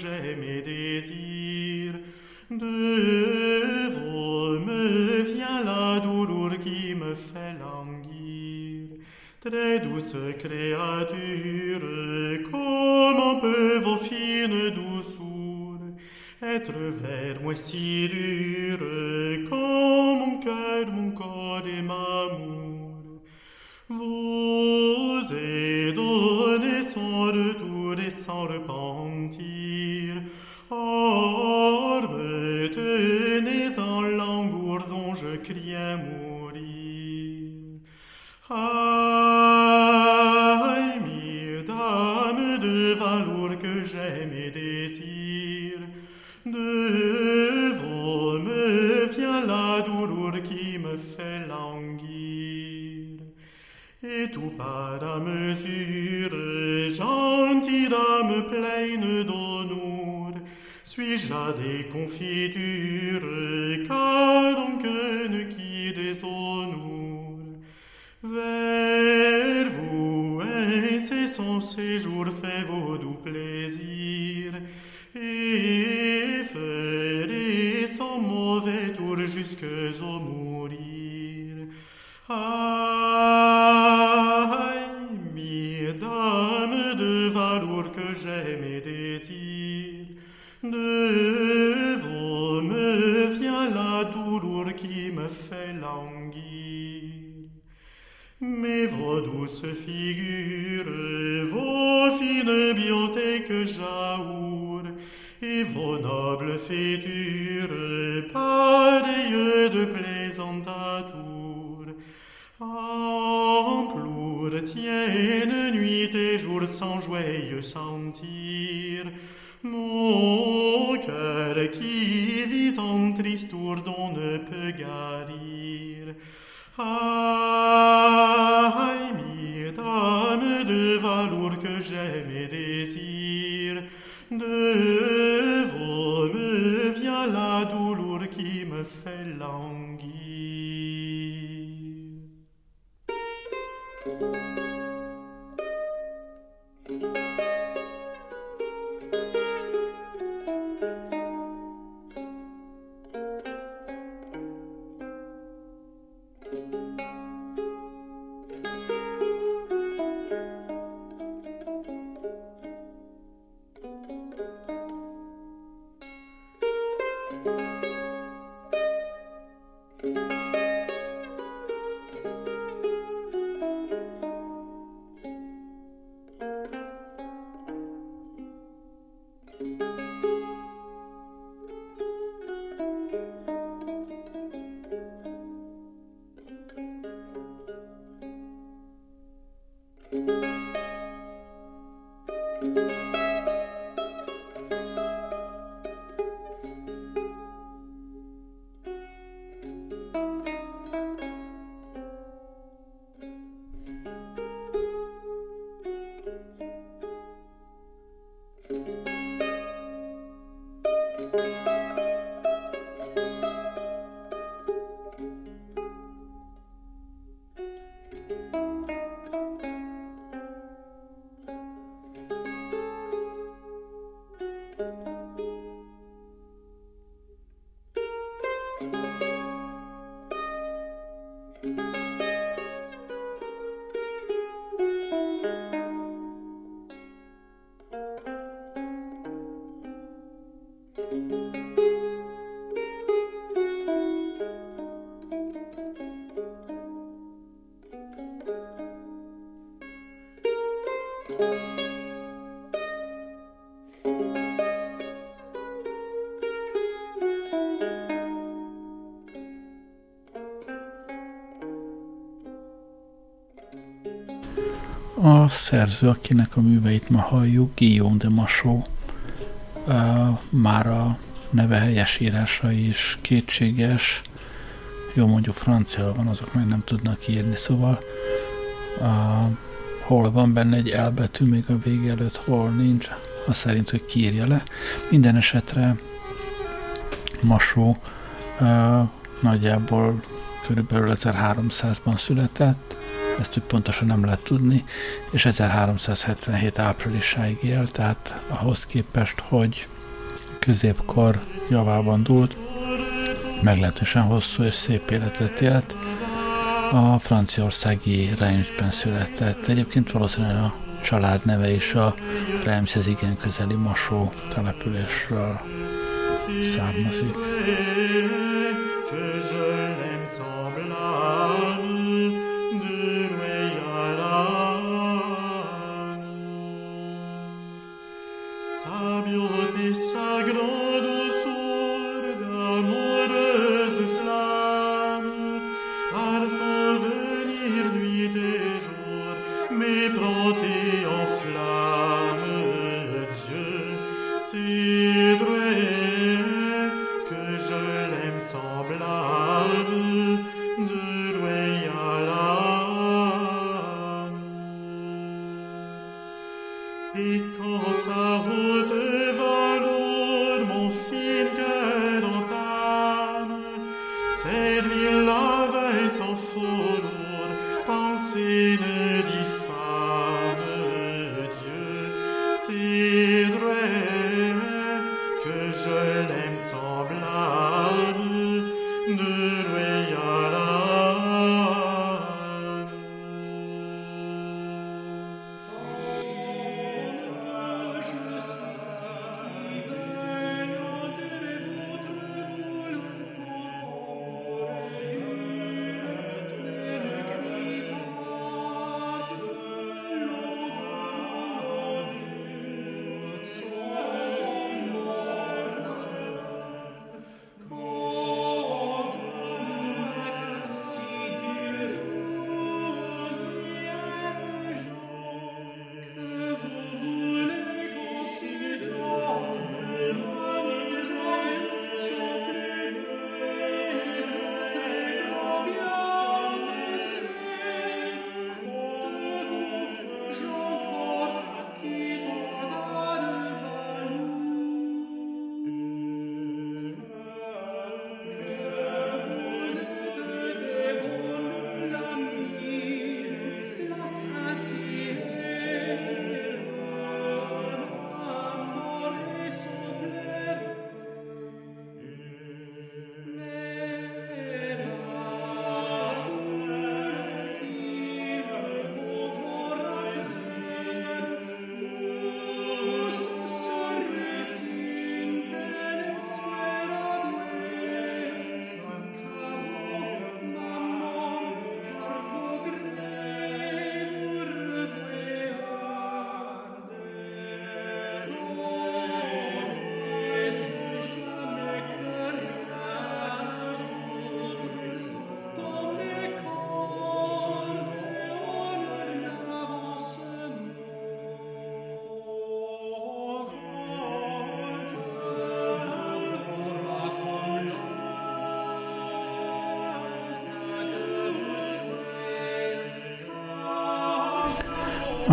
j'ai mes désirs. Devant me vient la douleur qui me fait languir. Très douce créature, comment peuvent vos fines douceurs être vers moi si dur figures, vos fines bibliothèques jaour, et vos nobles fétures, pareilles de plaisantes atours, emplour tiennent nuit et jour sans joyeux sentir, A szerző, akinek a műveit ma halljuk, Guillaume de Masó, már a neve helyes írása is kétséges, jó mondjuk francia van, azok meg nem tudnak írni, szóval uh, hol van benne egy elbetű még a vége előtt, hol nincs, az szerint, hogy kiírja le. Minden esetre Masó uh, nagyjából körülbelül 1300-ban született, ezt úgy pontosan nem lehet tudni, és 1377 áprilisáig élt, tehát ahhoz képest, hogy középkor javában dúlt, meglehetősen hosszú és szép életet élt. A franciaországi Reimsben született. Egyébként valószínűleg a család neve is a Reimshez igen közeli Masó településről származik.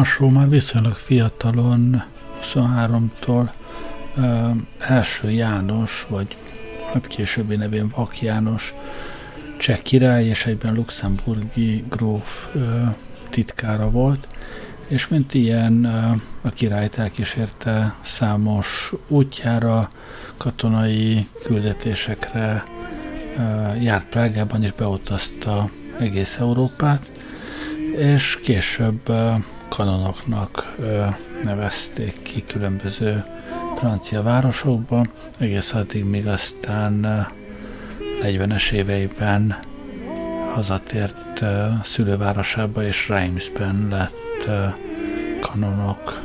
Masó már viszonylag fiatalon, 23-tól uh, első János, vagy hát későbbi nevén Vak János cseh király és egyben luxemburgi gróf uh, titkára volt, és mint ilyen a királyt elkísérte számos útjára, katonai küldetésekre, járt Prágában és beutazta egész Európát, és később kanonoknak nevezték ki különböző francia városokban, egész addig még aztán 40-es éveiben hazatért szülővárosába és Reimsben lett kanonok.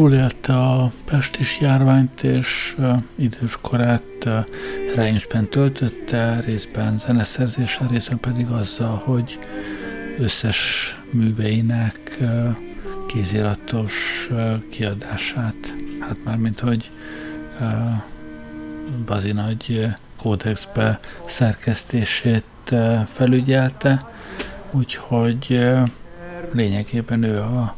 Túlélte a pestis járványt, és idős korát Reinsben töltötte, részben zeneszerzéssel, részben pedig azzal, hogy összes műveinek kéziratos kiadását, hát már mint hogy bazi nagy kódexbe szerkesztését felügyelte, úgyhogy lényegében ő a,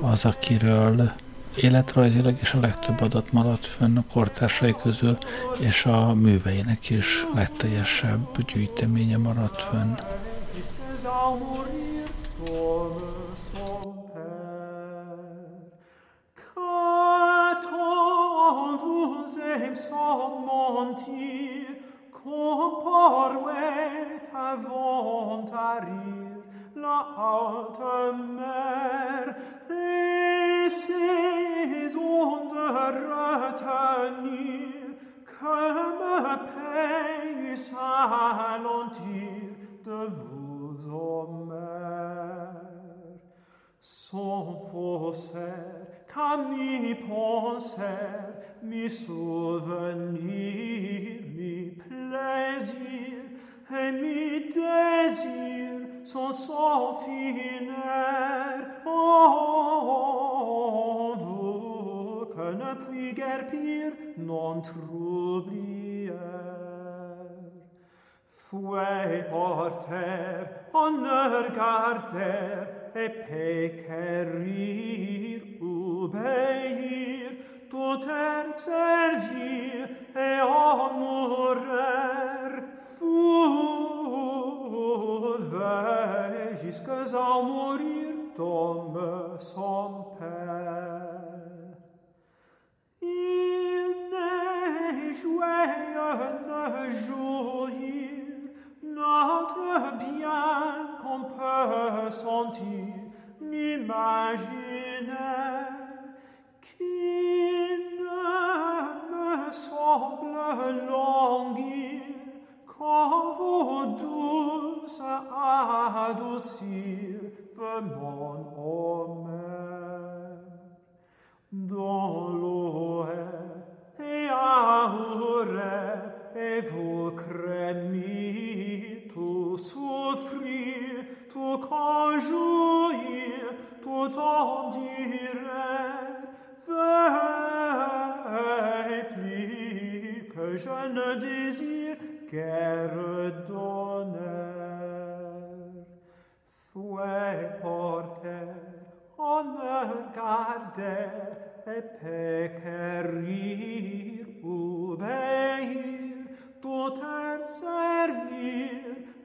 az, akiről életrajzilag is a legtöbb adat maradt fönn a kortársai közül, és a műveinek is legteljesebb gyűjteménye maradt fönn. la haute chalentir de vous ô mères Son faussaire qu'à mi penser mi souvenir mi plaisir et mi désir sont sans finir oh, oh, oh, oh, vous que ne puis guère pire non troublir Fue porter, honor garder, e pecherir, ubeir, totem servir, e honorer, fur jusqu'à en mourir, tombe son père. Il ne jouait, ne jouit, Notre bien qu'on peut sentir, m'imaginer, qui ne me semble languir quand vos douces adoucir mon homme dans l'oe et aurait et vous craignez tout souffrir tout conjouir tout en dire fais plus que je ne désire qu'elle donner fouet porter honneur garder et péquerir obéir tout en servir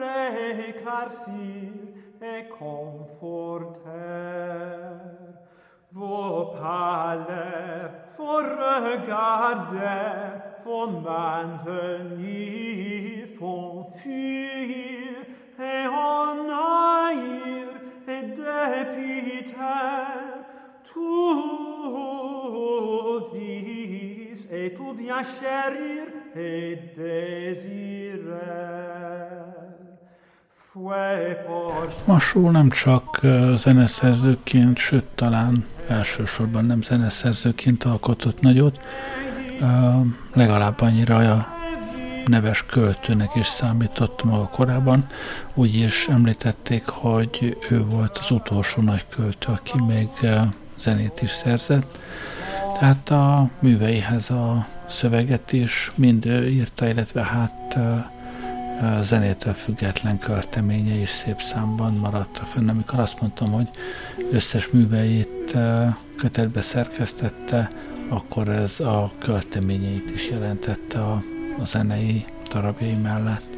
recarsi e conforter vo paler for regarder for maintenir for fuir et en e et dépiter tu vis et tu bien chérir et désirer Masról nem csak zeneszerzőként, sőt talán elsősorban nem zeneszerzőként alkotott nagyot, legalább annyira a neves költőnek is számított maga korában. Úgy is említették, hogy ő volt az utolsó nagy költő, aki még zenét is szerzett. Tehát a műveihez a szöveget is mind ő írta, illetve hát zenétől független költeménye is szép számban maradtak fenn. Amikor azt mondtam, hogy összes műveit kötetbe szerkesztette, akkor ez a költeményeit is jelentette a zenei darabjai mellett.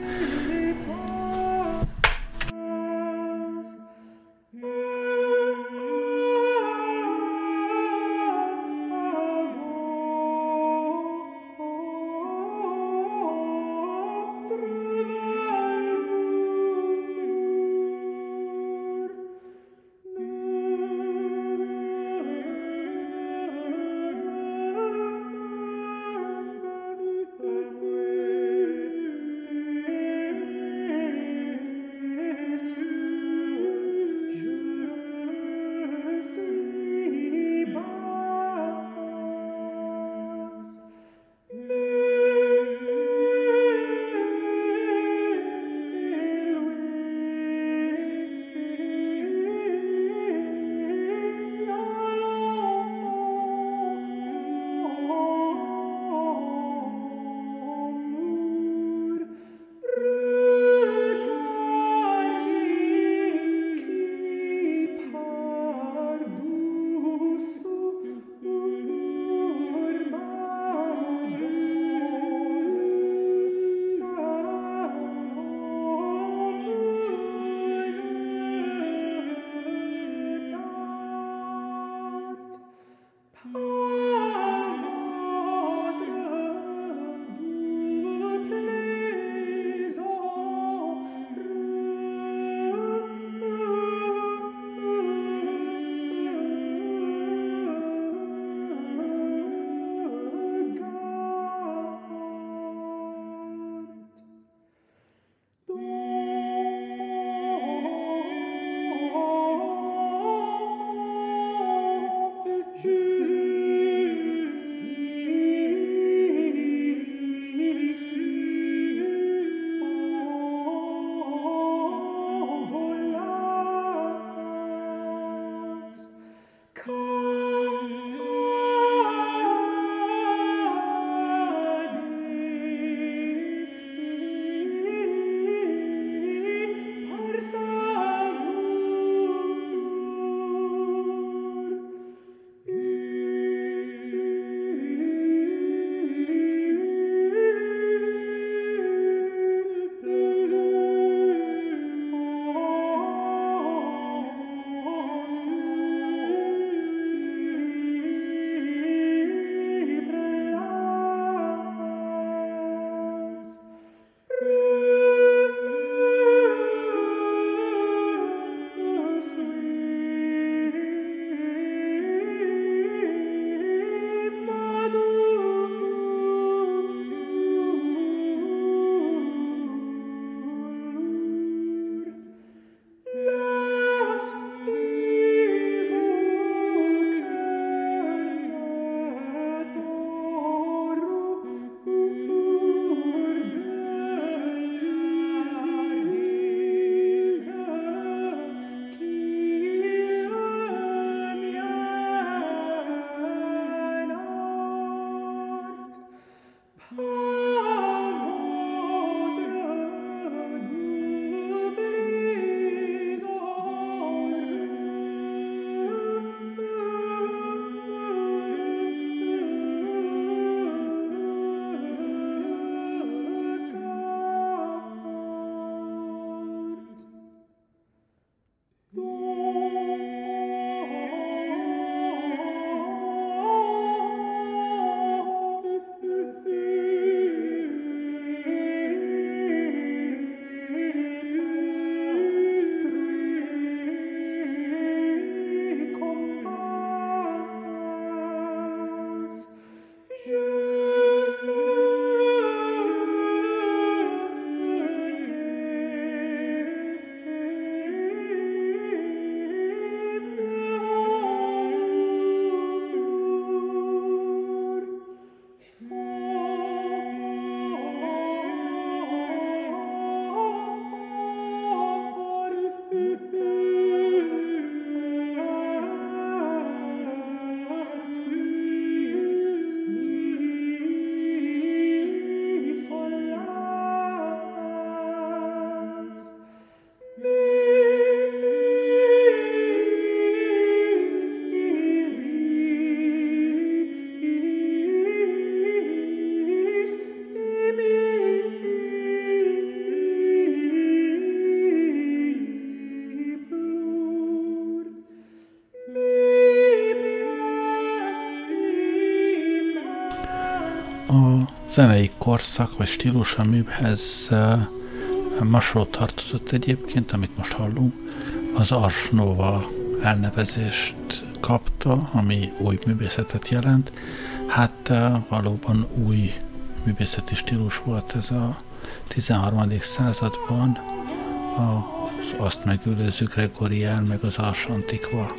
Zenei korszak vagy stílus a műhez masról tartozott egyébként, amit most hallunk, az Ars Nova elnevezést kapta, ami új művészetet jelent. Hát valóban új művészeti stílus volt ez a 13. században, az azt megülőző Gregorián, meg az Ars Antiqua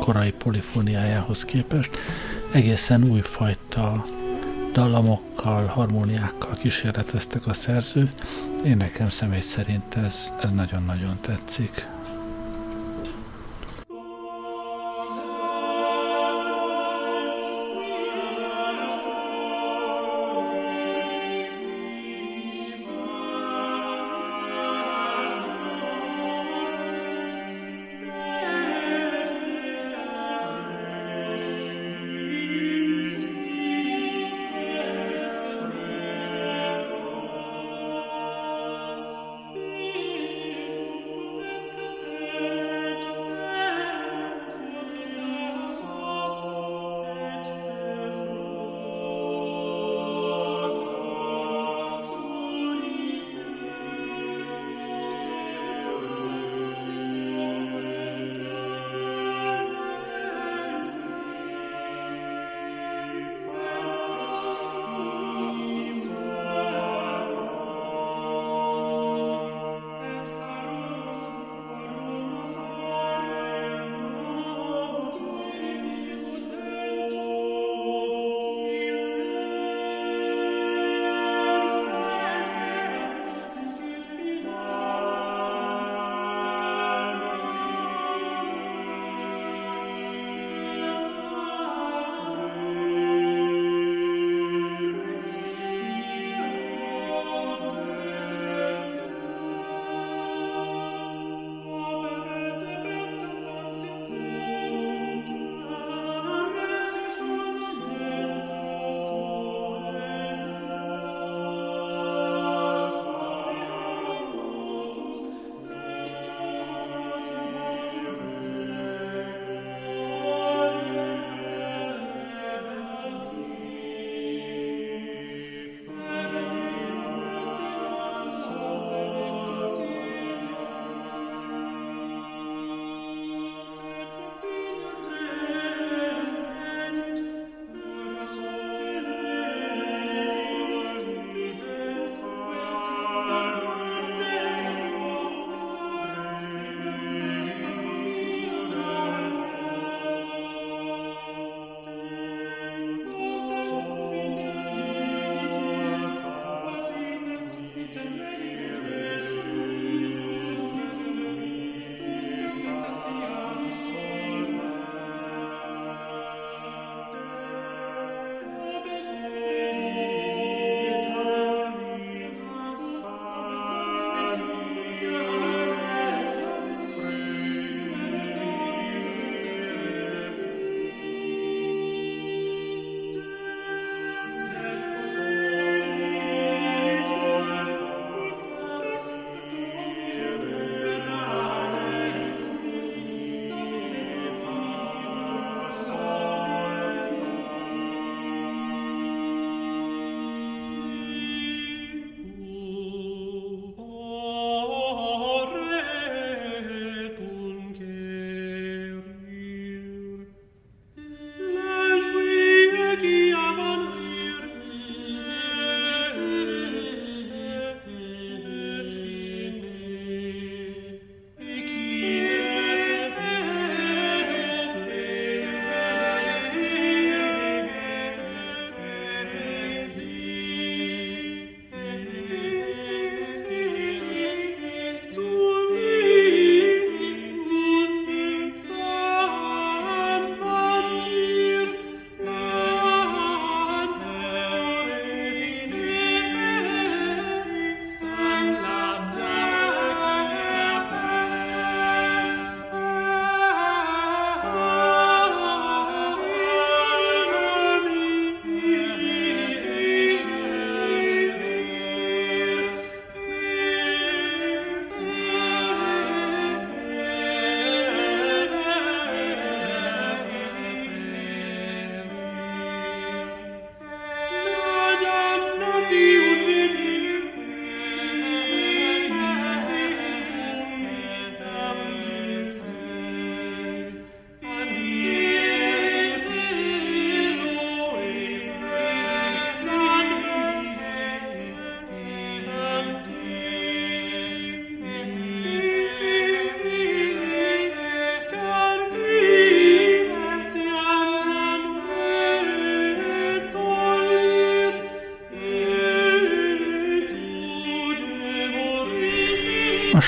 korai polifóniájához képest egészen újfajta dallamokkal, harmóniákkal kísérleteztek a szerző. Én nekem személy szerint ez, ez nagyon-nagyon tetszik.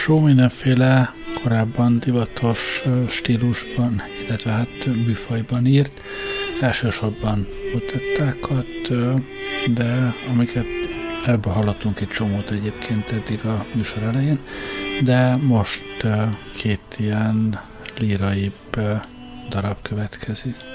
Show mindenféle korábban divatos stílusban, illetve hát műfajban írt, elsősorban mutattákat, de amiket ebbe hallottunk egy csomót egyébként eddig a műsor elején, de most két ilyen líraibb darab következik.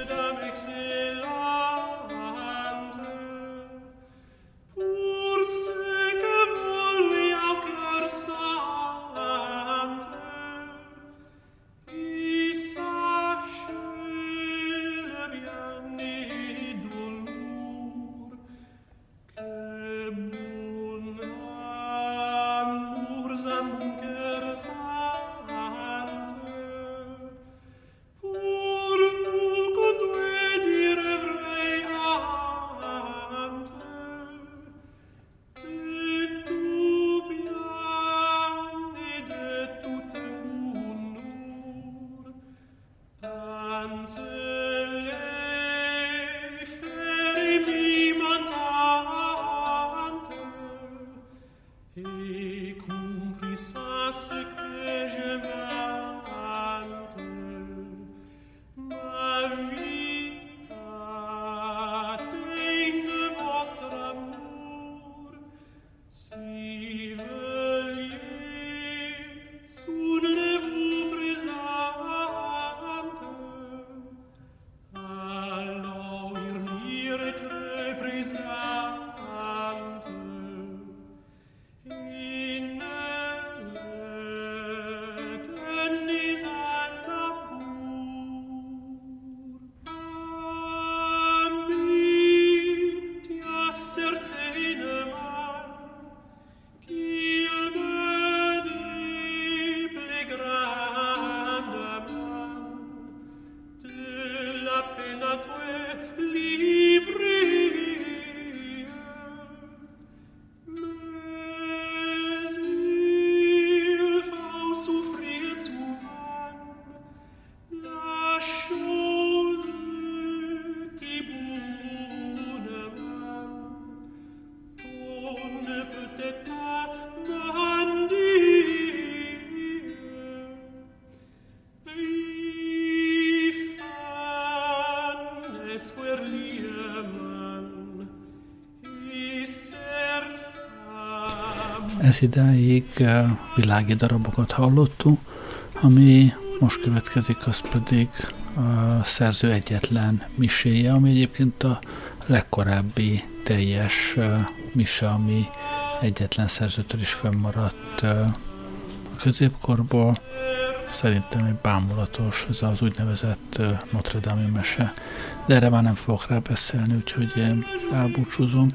Ez idáig világi darabokat hallottunk, ami most következik, az pedig a szerző egyetlen miséje, ami egyébként a legkorábbi teljes mise, ami egyetlen szerzőtől is fönnmaradt a középkorból. Szerintem egy bámulatos, ez az úgynevezett Notre Dame mese. De erre már nem fogok rá beszélni, úgyhogy én elbúcsúzom.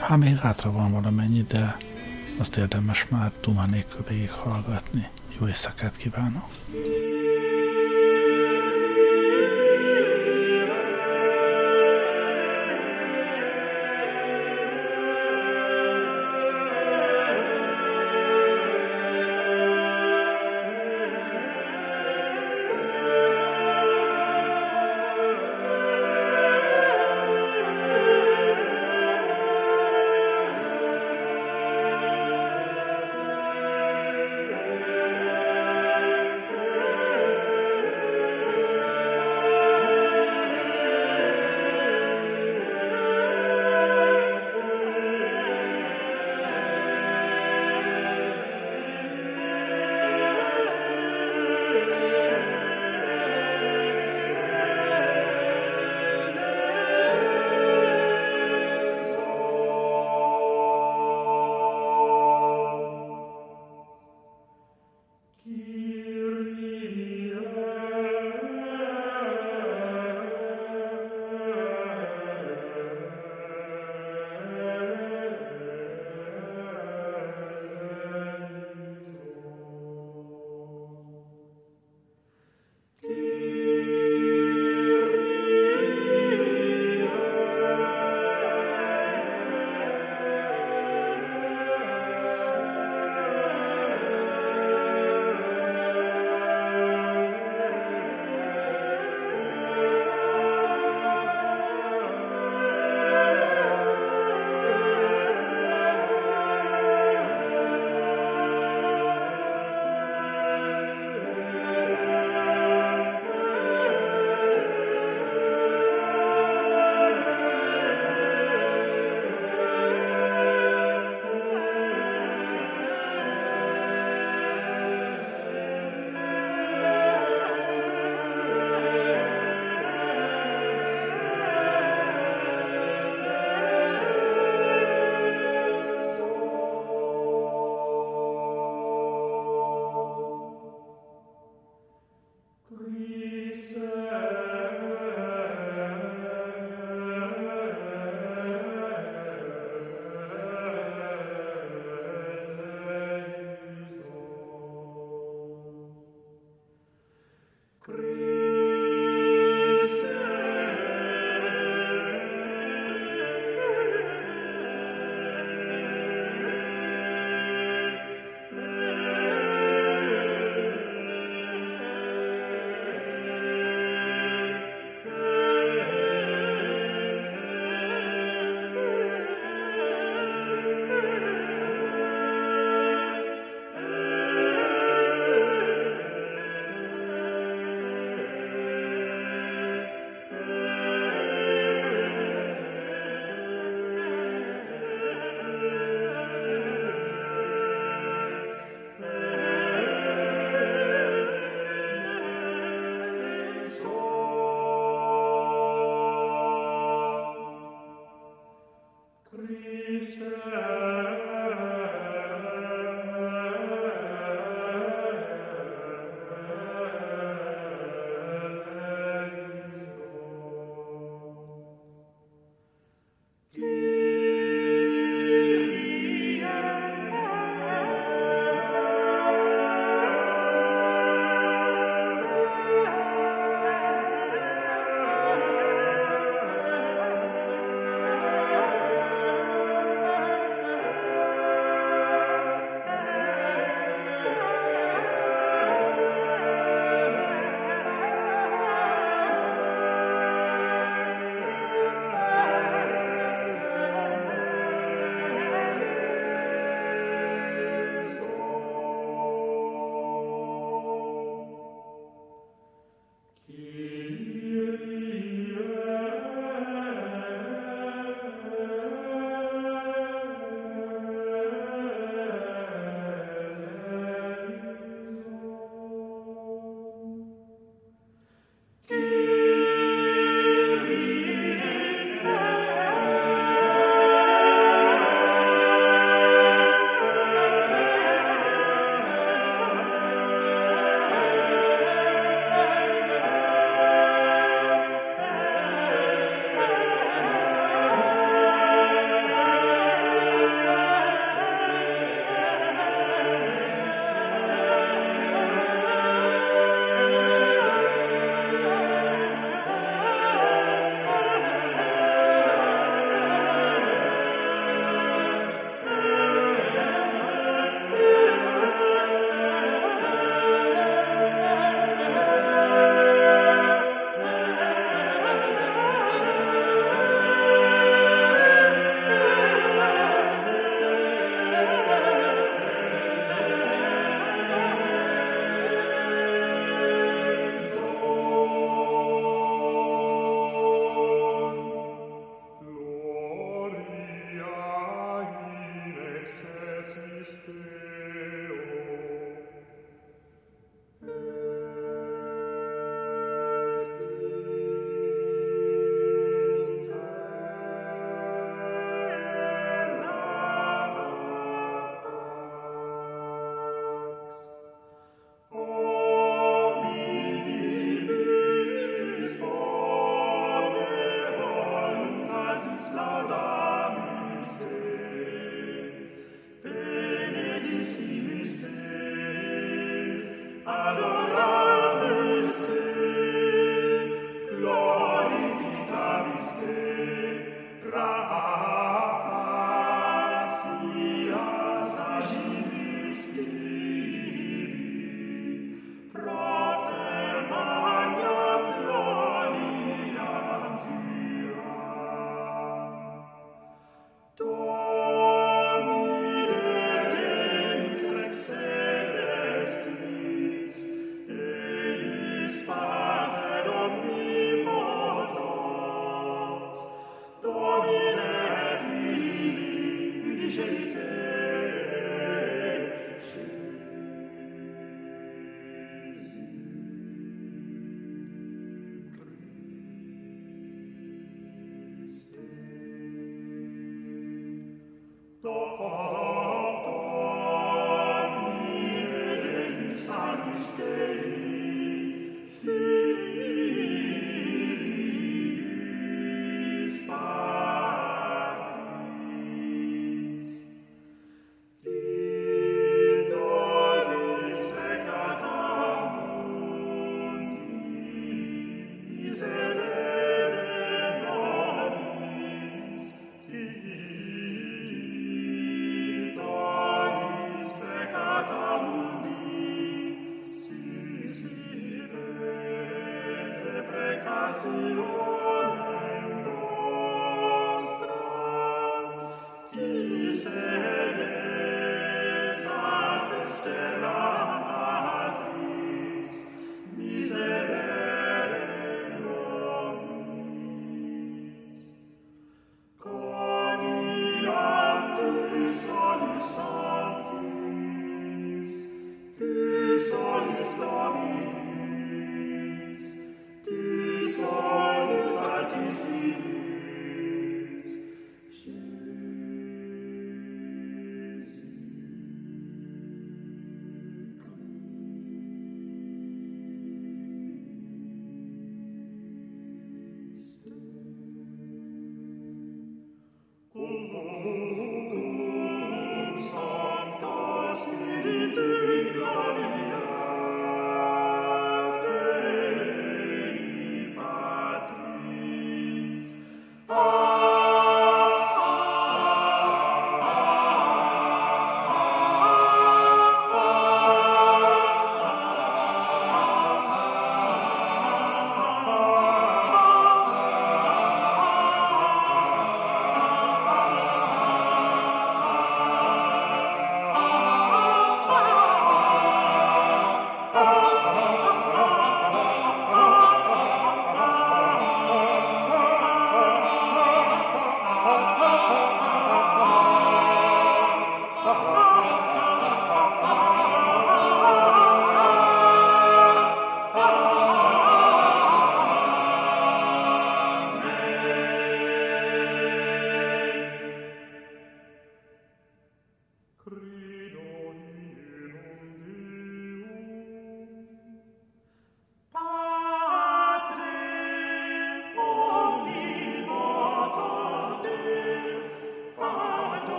Hát még hátra van valamennyi, de azt érdemes már duma hallgatni. Jó éjszakát kívánok!